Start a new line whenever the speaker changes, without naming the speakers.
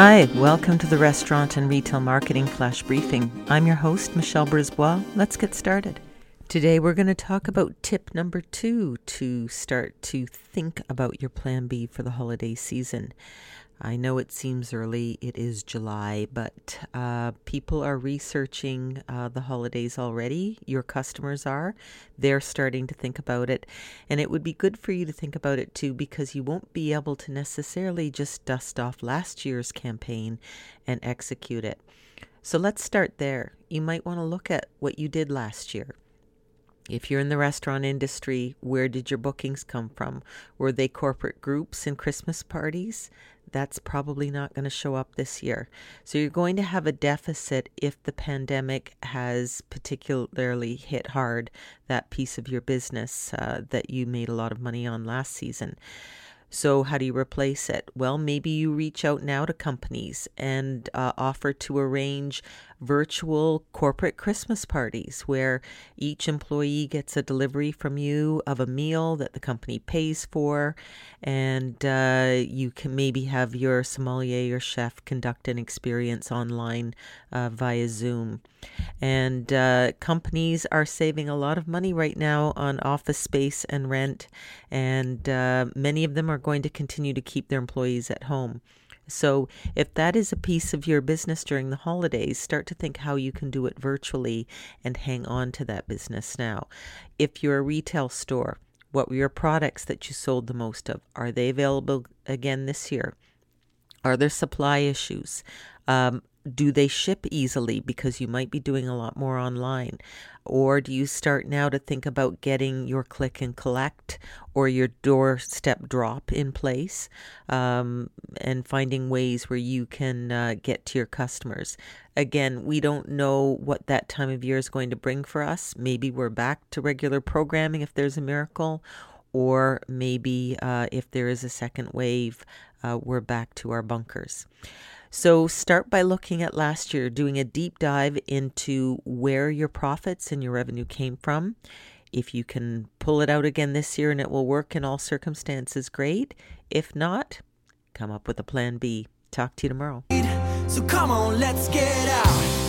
Hi, welcome to the Restaurant and Retail Marketing Flash Briefing. I'm your host, Michelle Brisbois. Let's get started. Today, we're going to talk about tip number two to start to think about your plan B for the holiday season. I know it seems early, it is July, but uh, people are researching uh, the holidays already. Your customers are. They're starting to think about it. And it would be good for you to think about it too, because you won't be able to necessarily just dust off last year's campaign and execute it. So let's start there. You might want to look at what you did last year. If you're in the restaurant industry, where did your bookings come from? Were they corporate groups and Christmas parties? That's probably not going to show up this year. So you're going to have a deficit if the pandemic has particularly hit hard that piece of your business uh, that you made a lot of money on last season. So, how do you replace it? Well, maybe you reach out now to companies and uh, offer to arrange virtual corporate Christmas parties where each employee gets a delivery from you of a meal that the company pays for, and uh, you can maybe have your sommelier or chef conduct an experience online uh, via Zoom. And uh, companies are saving a lot of money right now on office space and rent, and uh, many of them are going to continue to keep their employees at home. So, if that is a piece of your business during the holidays, start to think how you can do it virtually and hang on to that business now. If you're a retail store, what were your products that you sold the most of? Are they available again this year? Are there supply issues? Um, do they ship easily because you might be doing a lot more online? Or do you start now to think about getting your click and collect or your doorstep drop in place um, and finding ways where you can uh, get to your customers? Again, we don't know what that time of year is going to bring for us. Maybe we're back to regular programming if there's a miracle, or maybe uh, if there is a second wave, uh, we're back to our bunkers. So start by looking at last year, doing a deep dive into where your profits and your revenue came from. If you can pull it out again this year and it will work in all circumstances, great. If not, come up with a plan B. Talk to you tomorrow.
So come on, let's get out.